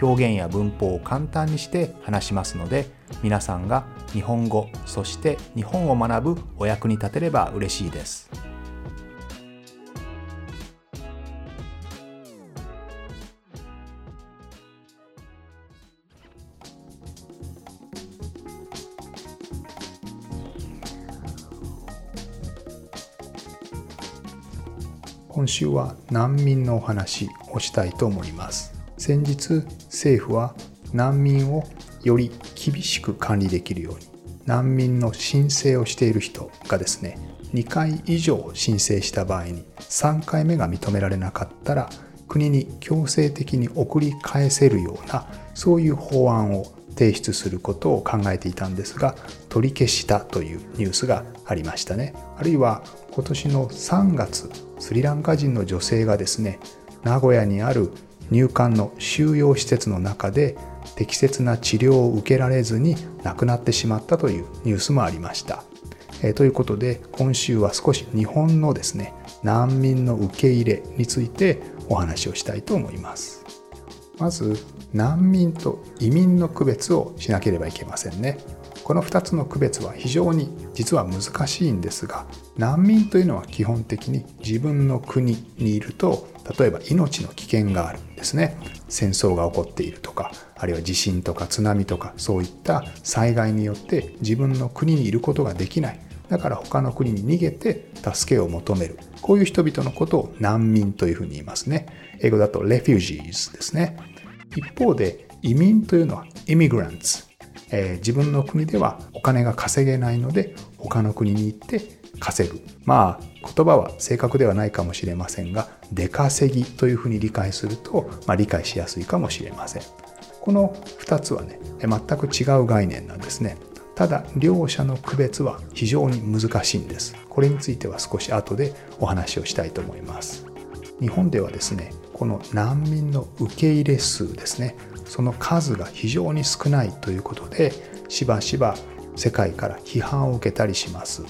表現や文法を簡単にして話しますので皆さんが日本語そして日本を学ぶお役に立てれば嬉しいです。今週は難民のお話をしたいと思います。先日政府は難民をより厳しく管理できるように難民の申請をしている人がですね2回以上申請した場合に3回目が認められなかったら国に強制的に送り返せるようなそういう法案を提出することを考えていたんですが取り消したというニュースがありましたね。あるいは今年の3月スリランカ人の女性がですね名古屋にある入管の収容施設の中で適切な治療を受けられずに亡くなってしまったというニュースもありました。えー、ということで今週は少し日本のですね難民の受け入れについてお話をしたいと思います。まず難民と移民の区別をしなければいけませんね。この2つの区別は非常に実は難しいんですが難民というのは基本的に自分の国にいると例えば命の危険があるんですね。戦争が起こっているとかあるいは地震とか津波とかそういった災害によって自分の国にいることができない。だから他の国に逃げて助けを求める。こういう人々のことを難民というふうに言いますね。英語だと refugees ですね。一方で移民というのは immigrants えー、自分の国ではお金が稼げないので他の国に行って稼ぐ。まあ言葉は正確ではないかもしれませんが出稼ぎというふうに理解すると、まあ、理解しやすいかもしれません。この2つはね全く違う概念なんですね。ただ両者の区別は非常に難しいんです。これについては少し後でお話をしたいと思います。日本ではですねこの難民の受け入れ数ですねその数が非常に少ないということでしばしば世界から批判を受けたりします、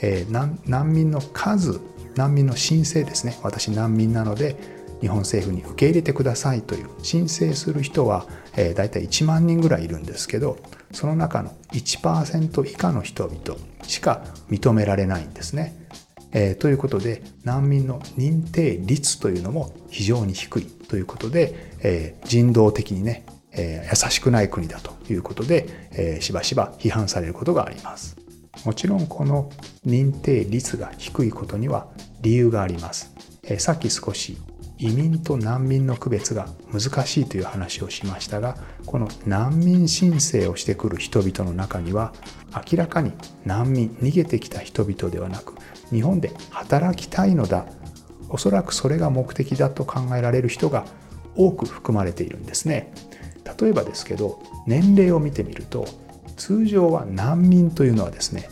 えー、難民の数難民の申請ですね私難民なので日本政府に受け入れてくださいという申請する人は、えー、大体1万人ぐらいいるんですけどその中の1%以下の人々しか認められないんですね。えー、ということで難民の認定率というのも非常に低いということで、えー、人道的にね、えー、優しくない国だということで、え、しばしば批判されることがあります。もちろんこの認定率が低いことには理由があります。え、さっき少し移民と難民の区別が難しいという話をしましたがこの難民申請をしてくる人々の中には明らかに難民逃げてきた人々ではなく日本で働きたいのだおそらくそれが目的だと考えられる人が多く含まれているんですね例えばですけど年齢を見てみると通常は難民というのはですね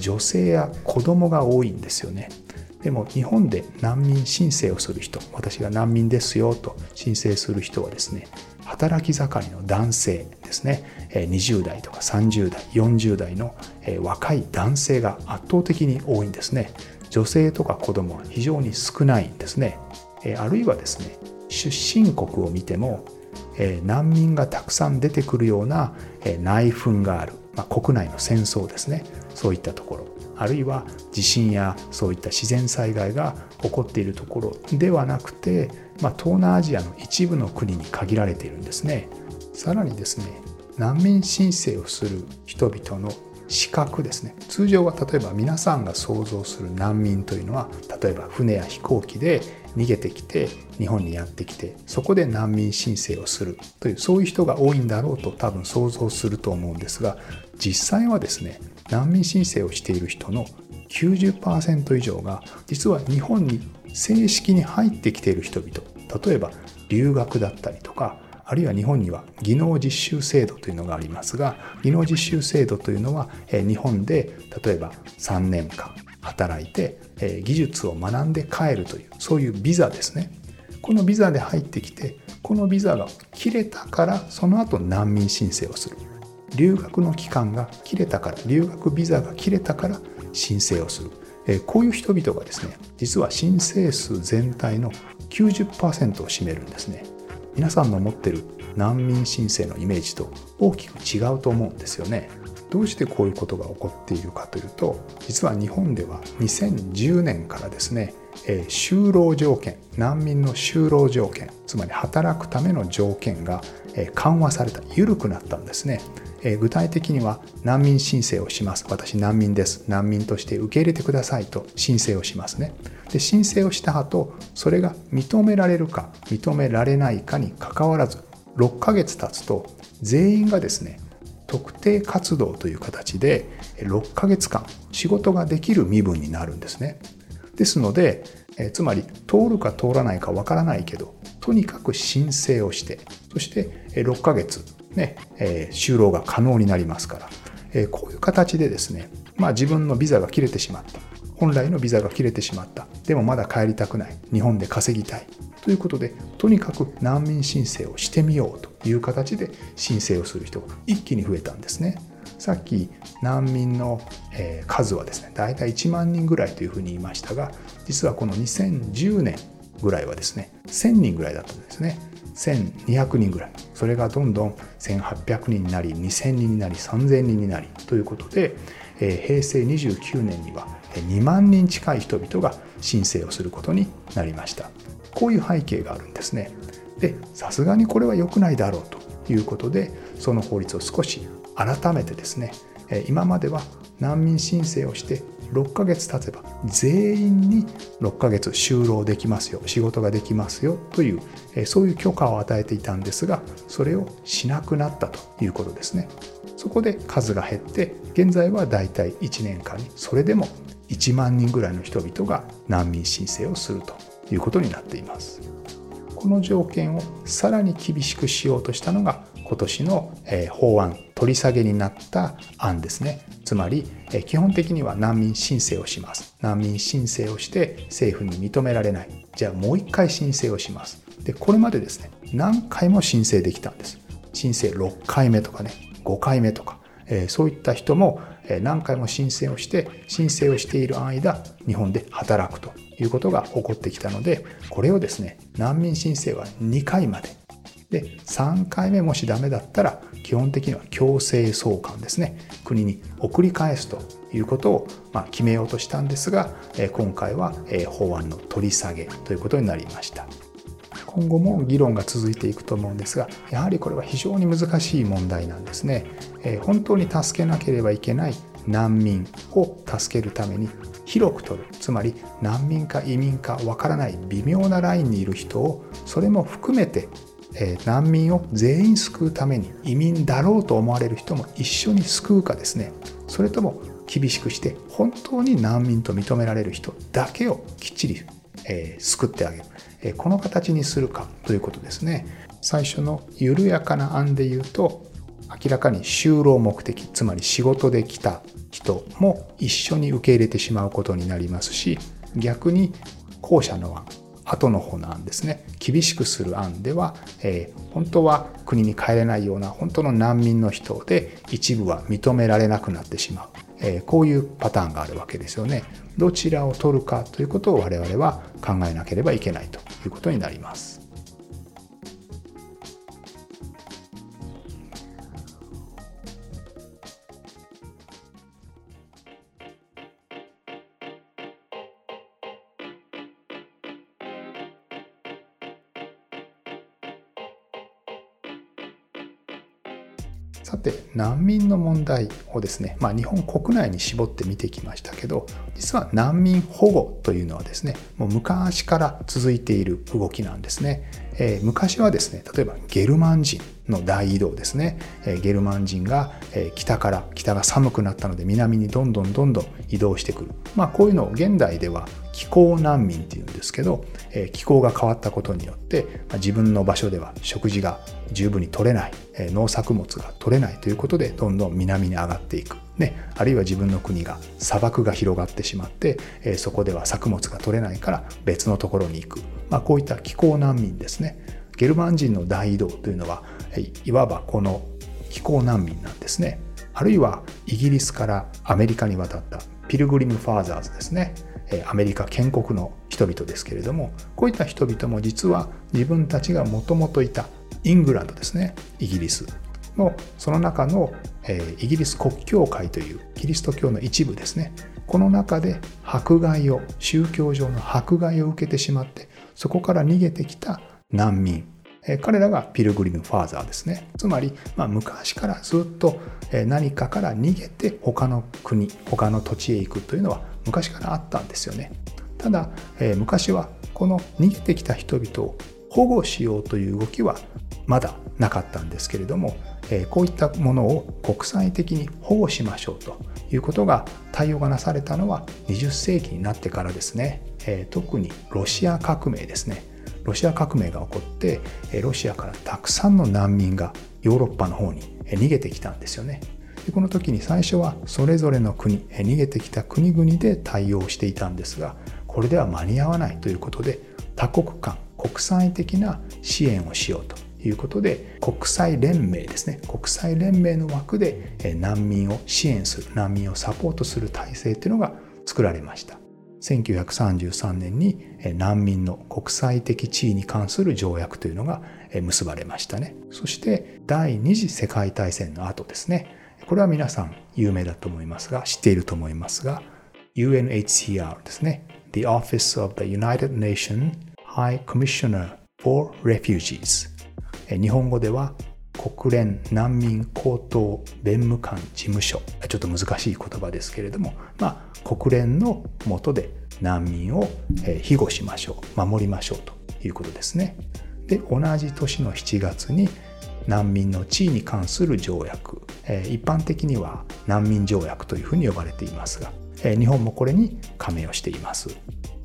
女性や子供が多いんですよね。でも日本で難民申請をする人私が難民ですよと申請する人はですね働き盛りの男性ですね20代とか30代40代の若い男性が圧倒的に多いんですね。女性とか子供は非常に少ないんですね。あるいはですね出身国を見ても難民がたくさん出てくるような内紛がある、まあ、国内の戦争ですね。そういったところ。あるいは地震やそういった自然災害が起こっているところではなくて、まあ、東南アジアの一部の国に限られているんですね。さらにですね難民申請をする人々の資格ですね。通常は例えば皆さんが想像する難民というのは例えば船や飛行機で逃げてきて日本にやってきてそこで難民申請をする。というそういう人が多いんだろうと多分想像すると思うんですが実際はですね難民申請をしている人の90%以上が実は日本に正式に入ってきている人々例えば留学だったりとかあるいは日本には技能実習制度というのがありますが技能実習制度というのは日本で例えば3年間働いてえ技術を学んで帰るというそういうビザですね。このビザで入ってきてこのビザが切れたからその後難民申請をする。留学の期間が切れたから留学ビザが切れたから申請をする。えこういう人々がですね実は申請数全体の90%を占めるんですね。皆さんの持ってる難民申請のイメージと大きく違うと思うんですよね。どうしてこういうことが起こっているかというと実は日本では2010年からですね就労条件難民の就労条件つまり働くための条件が緩和された緩くなったんですね。具体的には難民申請をします。私難民です。難民として受け入れてください。と申請をしますね。で申請をした後それが認められるか認められないかにかかわらず6ヶ月経つと全員がですね特定活動という形で6ヶ月間仕事ができる身分になるんですね。ですのでえつまり通るか通らないかわからないけどとにかく申請をしてそして6ヶ月ね、えー、就労が可能になりますから、えー、こういう形でですね、まあ、自分のビザが切れてしまった。本来のビザが切れてしまった。でもまだ帰りたくない。日本で稼ぎたい。ということでとにかく難民申請をしてみようという形で申請をする人が一気に増えたんですね。さっき難民の数はですね大体1万人ぐらいというふうに言いましたが実はこの2010年ぐらいはですね1000人ぐらいだったんですね。1200人ぐらい。それがどんどん1800人になり2000人になり3000人になりということで、平成29年には2万人近い人々が申請をすることになりました。こういう背景があるんですね。でさすがにこれは良くないだろうということでその法律を少し改めてですね今までは難民申請をして6ヶ月経てば全員に6ヶ月就労できますよ仕事ができますよというそういう許可を与えていたんですがそれをしなくなったということですね。そこで数が減って現在はだいたい1年間にそれでも1万人ぐらいの人々が難民申請をするということになっています。この条件をさらに厳しくしようとしたのが今年の法案取り下げになった案ですね。つまり基本的には難民申請をします。難民申請をして政府に認められない。じゃあもう一回申請をします。でこれまでですね何回も申請できたんです。申請6回目とかね5回目とか、えそういった人も何回も申請をして申請をしている間日本で働くということが起こってきたのでこれをですね難民申請は2回までで3回目もしダメだったら基本的には強制送還ですね。国に送り返すということをま決めようとしたんですが今回は法案の取り下げということになりました。今後も議論が続いていくと思うんですがやはりこれは非常に難しい問題なんですね。本当に助けなければいけない難民を助けるために広く取る。つまり難民か移民かわからない微妙なラインにいる人をそれも含めて難民を全員救うために移民だろうと思われる人も一緒に救うかですね。それとも厳しくして本当に難民と認められる人だけをきっちり、救ってあげる、この形にするかということですね。最初の緩やかな案で言うと明らかに就労目的つまり仕事で来た人も一緒に受け入れてしまうことになりますし逆に後者の案後の方の案ですね。厳しくする案では、えー、本当は国に帰れないような本当の難民の人で一部は認められなくなってしまう、えー、こういうパターンがあるわけですよね。どちらを取るかということを我々は考えなければいけないということになります。さて難民の問題をですね、まあ、日本国内に絞って見てきましたけど実は難民保護というのはですねもう昔から続いている動きなんですね、えー、昔はですね例えばゲルマン人の大移動ですね、えー、ゲルマン人が、えー、北から北が寒くなったので南にどんどんどんどん移動してくる。まあこういうのを現代では気候難民っていうんですけど、え、気候が変わったことによって、ま、自分の場所では食事が十分に取れない、え、農作物が取れないということでどんどん南に上がっていく、ね、あるいは自分の国が砂漠が広がってしまって、え、そこでは作物が取れないから別のところに行く、まあ、こういった気候難民ですね。ゲルマン人の大移動というのはいわばこの気候難民なんですね。あるいはイギリスからアメリカに渡ったピルグリム・ファーザーズですね。アメリカ建国の人々ですけれどもこういった人々も実は自分たちがもともといたイングランドですねイギリスのその中の、えイギリス国教会というキリスト教の一部ですねこの中で迫害を宗教上の迫害を受けてしまってそこから逃げてきた難民彼らがピルグリムファーザーですね。つまり、まあ、昔からずっと何かから逃げて他の国他の土地へ行くというのは昔からあったんですよね。ただ、えー、昔はこの逃げてきた人々を保護しようという動きはまだなかったんですけれども、えー、こういったものを国際的に保護しましょうということが対応がなされたのは20世紀になってからですね、えー、特にロシア革命ですね。ロシア革命が起こってロシアからたくさんの難民がヨーロッパの方に逃げてきたんですよね。でこの時に最初はそれぞれの国逃げてきた国々で対応していたんですがこれでは間に合わないということで多国間国際的な支援をしようということで国際連盟ですね国際連盟の枠で難民を支援する難民をサポートする体制というのが作られました。1933年に難民の国際的地位に関する条約というのが結ばれましたね。そして第二次世界大戦の後ですね。これは皆さん有名だと思いますが知っていると思いますが UNHCR ですね。The Office of the United Nations High Commissioner for Refugees 日本語では国連難民高等弁務官事務所。ちょっと難しい言葉ですけれども、まあ、国連の下で難民を庇護しましょう。守りましょうということですね。で同じ年の7月に難民の地位に関する条約。一般的には難民条約というふうに呼ばれていますが日本もこれに加盟をしています。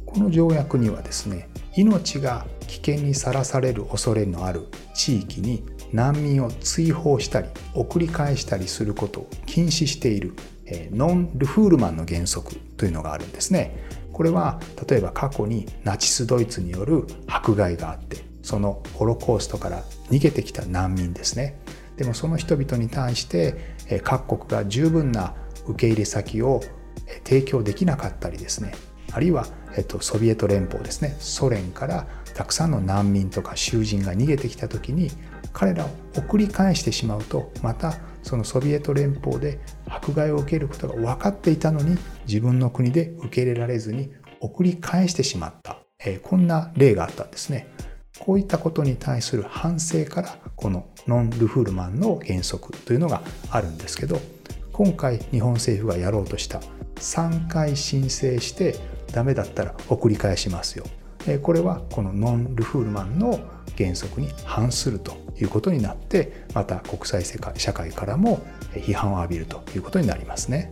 この条約にはですね命が危険にさらされる恐れのある地域に難民を追放したり送り返したりすることを禁止しているノン・ルフールマンの原則というのがあるんですね。これは例えば過去にナチスドイツによる迫害があってそのホロコーストから逃げてきた難民ですね。でもその人々に対して各国が十分な受け入れ先を提供できなかったりですね。あるいは、えっと、ソビエト連邦ですね。ソ連からたくさんの難民とか囚人が逃げてきた時に彼らを送り返してしまうとまたそのソビエト連邦で迫害を受けることが分かっていたのに自分の国で受け入れられずに送り返してしまった、えー、こんな例があったんですね。こういったことに対する反省からこのノン・ルフールマンの原則というのがあるんですけど今回日本政府がやろうとした3回申請してダメだったら送り返しますよこれはこのノン・ルフールマンの原則に反するということになってまた国際社会からも批判を浴びるということになりますね。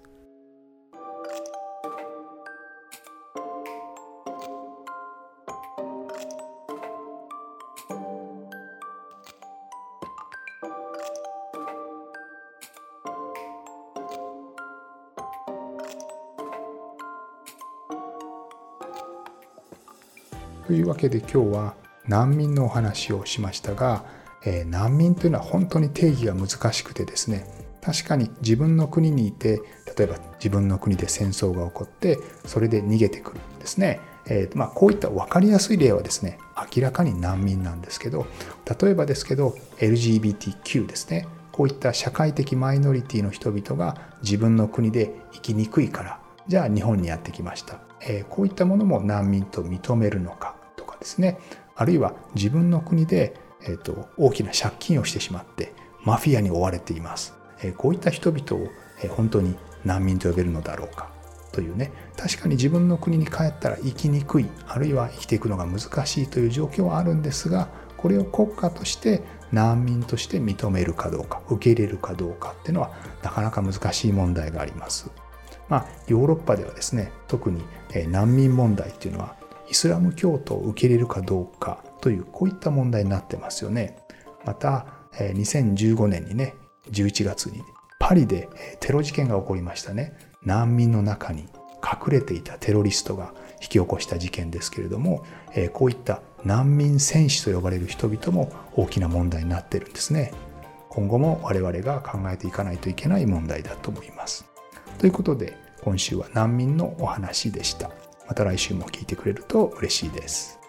というわけで今日は難民のお話をしましたが、えー、難民というのは本当に定義が難しくてですね確かに自分の国にいて例えば自分の国で戦争が起こってそれで逃げてくるんですね。えーまあ、こういった分かりやすい例はですね明らかに難民なんですけど例えばですけど LGBTQ ですね。こういった社会的マイノリティの人々が自分の国で生きにくいからじゃあ日本にやってきました、えー、こういったものも難民と認めるのかとか。ですね。あるいは自分の国で、えーと、大きな借金をしてしまってマフィアに追われています、えー、こういった人々をえ本当に難民と呼べるのだろうか。というね。確かに自分の国に帰ったら生きにくい。あるいは生きていくのが難しいという状況はあるんですがこれを国家として難民として認めるかどうか受け入れるかどうかっていうのはなかなか難しい問題があります。まあ、ヨーロッパではですね特に難民問題っていうのはイスラム教徒を受け入れるかどうかというこういった問題になってますよね。また2015年にね11月にパリでテロ事件が起こりましたね。難民の中に隠れていたテロリストが引き起こした事件ですけれどもこういった難民戦士と呼ばれる人々も大きな問題になっているんですね。今後も我々が考えていかないといけない問題だと思います。ということで今週は難民のお話でした。また来週も聞いてくれると嬉しいです。